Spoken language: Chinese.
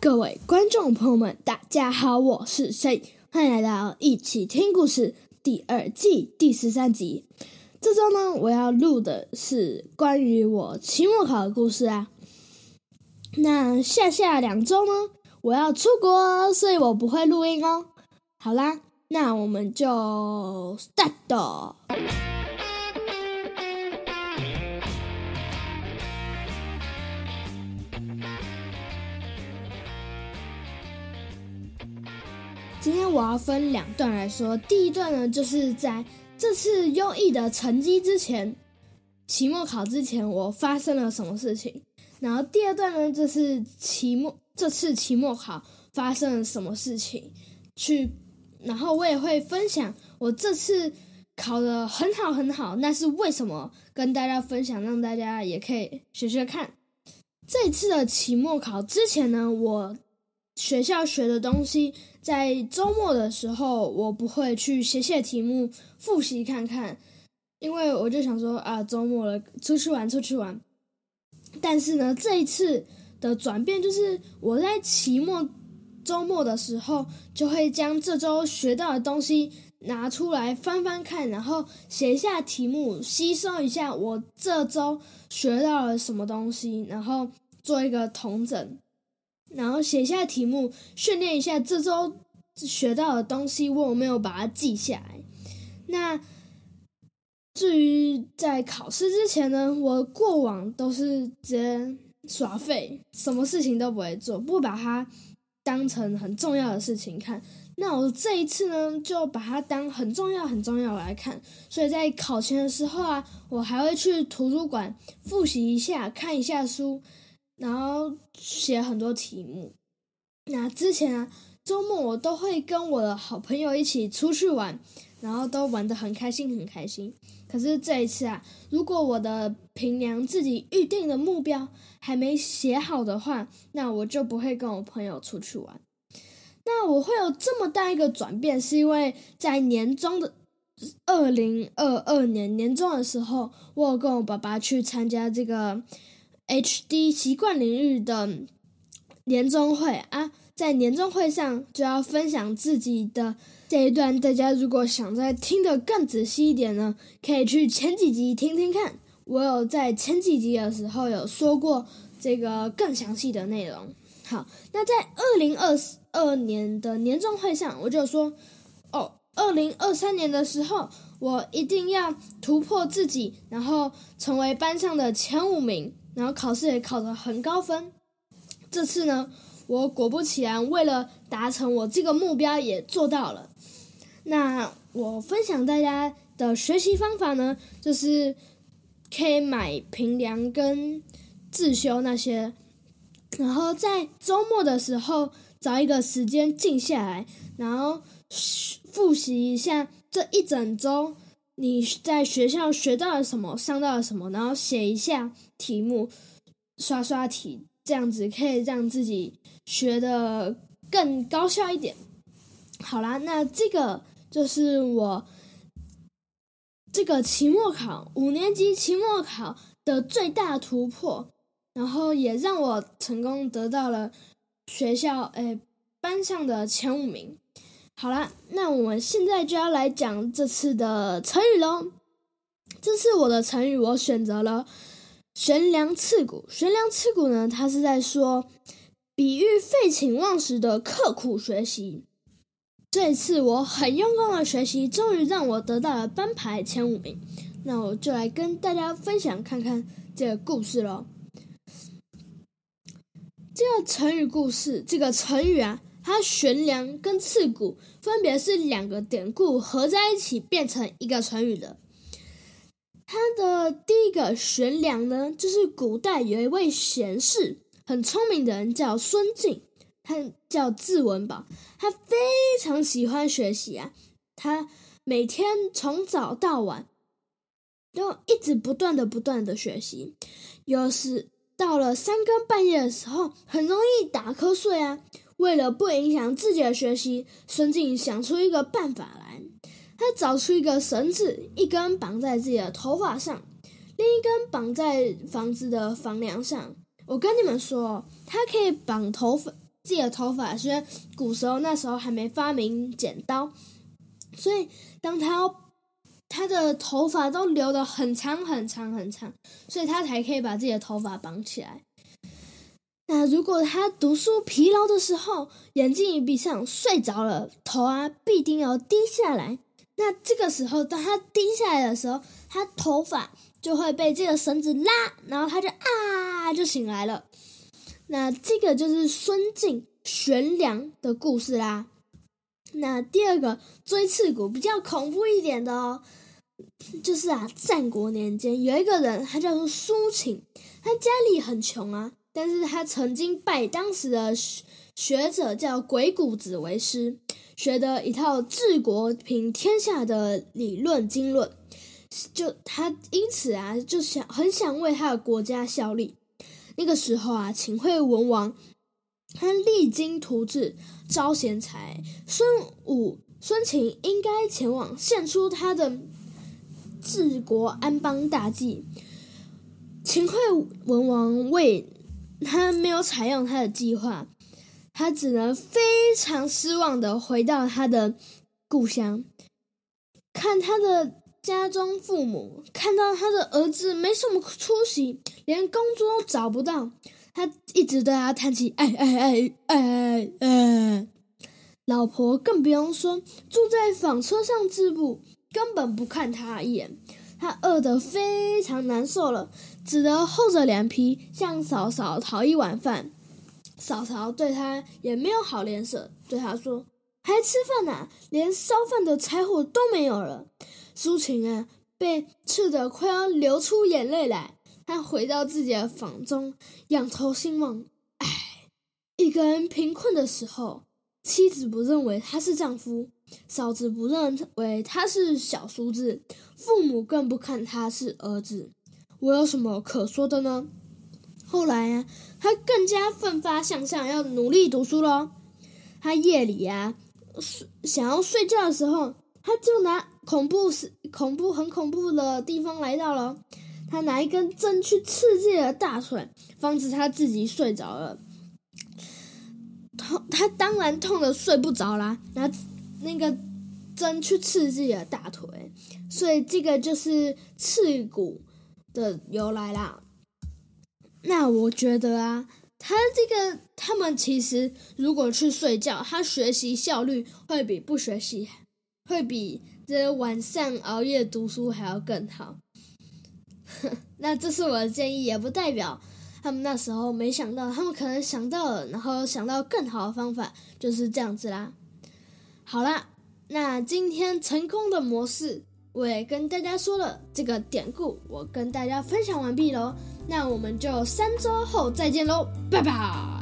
各位观众朋友们，大家好，我是 Shay，欢迎来到一起听故事第二季第十三集。这周呢，我要录的是关于我期末考的故事啊。那下下两周呢，我要出国，所以我不会录音哦。好啦，那我们就 start。今天我要分两段来说。第一段呢，就是在这次优异的成绩之前，期末考之前，我发生了什么事情。然后第二段呢，就是期末这次期末考发生了什么事情。去，然后我也会分享我这次考得很好很好，那是为什么？跟大家分享，让大家也可以学学看。这次的期末考之前呢，我学校学的东西。在周末的时候，我不会去写写题目复习看看，因为我就想说啊，周末了，出去玩，出去玩。但是呢，这一次的转变就是，我在期末周末的时候，就会将这周学到的东西拿出来翻翻看，然后写一下题目，吸收一下我这周学到了什么东西，然后做一个统整。然后写下题目，训练一下这周学到的东西，我有没有把它记下来？那至于在考试之前呢，我过往都是直接耍废，什么事情都不会做，不把它当成很重要的事情看。那我这一次呢，就把它当很重要、很重要来看。所以在考前的时候啊，我还会去图书馆复习一下，看一下书。然后写很多题目。那之前啊，周末我都会跟我的好朋友一起出去玩，然后都玩得很开心，很开心。可是这一次啊，如果我的平凉自己预定的目标还没写好的话，那我就不会跟我朋友出去玩。那我会有这么大一个转变，是因为在年终的二零二二年年终的时候，我跟我爸爸去参加这个。HD 习惯领域的年终会啊，在年终会上就要分享自己的这一段。大家如果想再听得更仔细一点呢，可以去前几集听听看。我有在前几集的时候有说过这个更详细的内容。好，那在二零二二年的年终会上，我就说哦，二零二三年的时候，我一定要突破自己，然后成为班上的前五名。然后考试也考得很高分，这次呢，我果不其然，为了达成我这个目标，也做到了。那我分享大家的学习方法呢，就是可以买评量跟自修那些，然后在周末的时候找一个时间静下来，然后复习一下这一整周。你在学校学到了什么，上到了什么，然后写一下题目，刷刷题，这样子可以让自己学的更高效一点。好啦，那这个就是我这个期末考五年级期末考的最大突破，然后也让我成功得到了学校诶班上的前五名。好啦，那我们现在就要来讲这次的成语喽。这次我的成语我选择了“悬梁刺股”。悬梁刺股呢，它是在说比喻废寝忘食的刻苦学习。这一次我很用功的学习，终于让我得到了班排前五名。那我就来跟大家分享看看这个故事喽。这个成语故事，这个成语啊。它悬梁跟刺股分别是两个典故合在一起变成一个成语的。它的第一个悬梁呢，就是古代有一位贤士，很聪明的人叫孙敬，他叫字文宝，他非常喜欢学习啊，他每天从早到晚都一直不断的不断的学习，有时到了三更半夜的时候，很容易打瞌睡啊。为了不影响自己的学习，孙敬想出一个办法来。他找出一个绳子，一根绑在自己的头发上，另一根绑在房子的房梁上。我跟你们说，他可以绑头发，自己的头发，虽然古时候那时候还没发明剪刀，所以当他他的头发都留得很长很长很长，所以他才可以把自己的头发绑起来。那如果他读书疲劳的时候，眼睛一闭上睡着了，头啊必定要低下来。那这个时候，当他低下来的时候，他头发就会被这个绳子拉，然后他就啊就醒来了。那这个就是孙敬悬梁的故事啦。那第二个锥刺股比较恐怖一点的哦，就是啊，战国年间有一个人，他叫做苏秦，他家里很穷啊。但是他曾经拜当时的学者叫鬼谷子为师，学得一套治国平天下的理论经论，就他因此啊，就想很想为他的国家效力。那个时候啊，秦惠文王他励精图治，招贤才，孙武、孙秦应该前往献出他的治国安邦大计。秦惠文王为他没有采用他的计划，他只能非常失望的回到他的故乡，看他的家中父母，看到他的儿子没什么出息，连工作都找不到，他一直对他叹气，哎哎哎哎哎，老婆更不用说，住在纺车上织布，根本不看他一眼。他饿得非常难受了，只得厚着脸皮向嫂嫂讨一碗饭。嫂嫂对他也没有好脸色，对他说：“还吃饭呢？连烧饭的柴火都没有了。”苏秦啊，被气得快要流出眼泪来。他回到自己的房中，仰头心望：“唉，一个人贫困的时候，妻子不认为他是丈夫。”嫂子不认为他是小叔子，父母更不看他是儿子，我有什么可说的呢？后来啊，他更加奋发向上，要努力读书喽。他夜里啊，想要睡觉的时候，他就拿恐怖是恐怖很恐怖的地方来到了。他拿一根针去刺自己的大腿，防止他自己睡着了。他当然痛得睡不着啦。然后。那个针去刺自己的大腿，所以这个就是刺骨的由来啦。那我觉得啊，他这个他们其实如果去睡觉，他学习效率会比不学习，会比这晚上熬夜读书还要更好。那这是我的建议，也不代表他们那时候没想到，他们可能想到了，然后想到更好的方法，就是这样子啦。好啦，那今天成功的模式我也跟大家说了，这个典故我跟大家分享完毕喽。那我们就三周后再见喽，拜拜。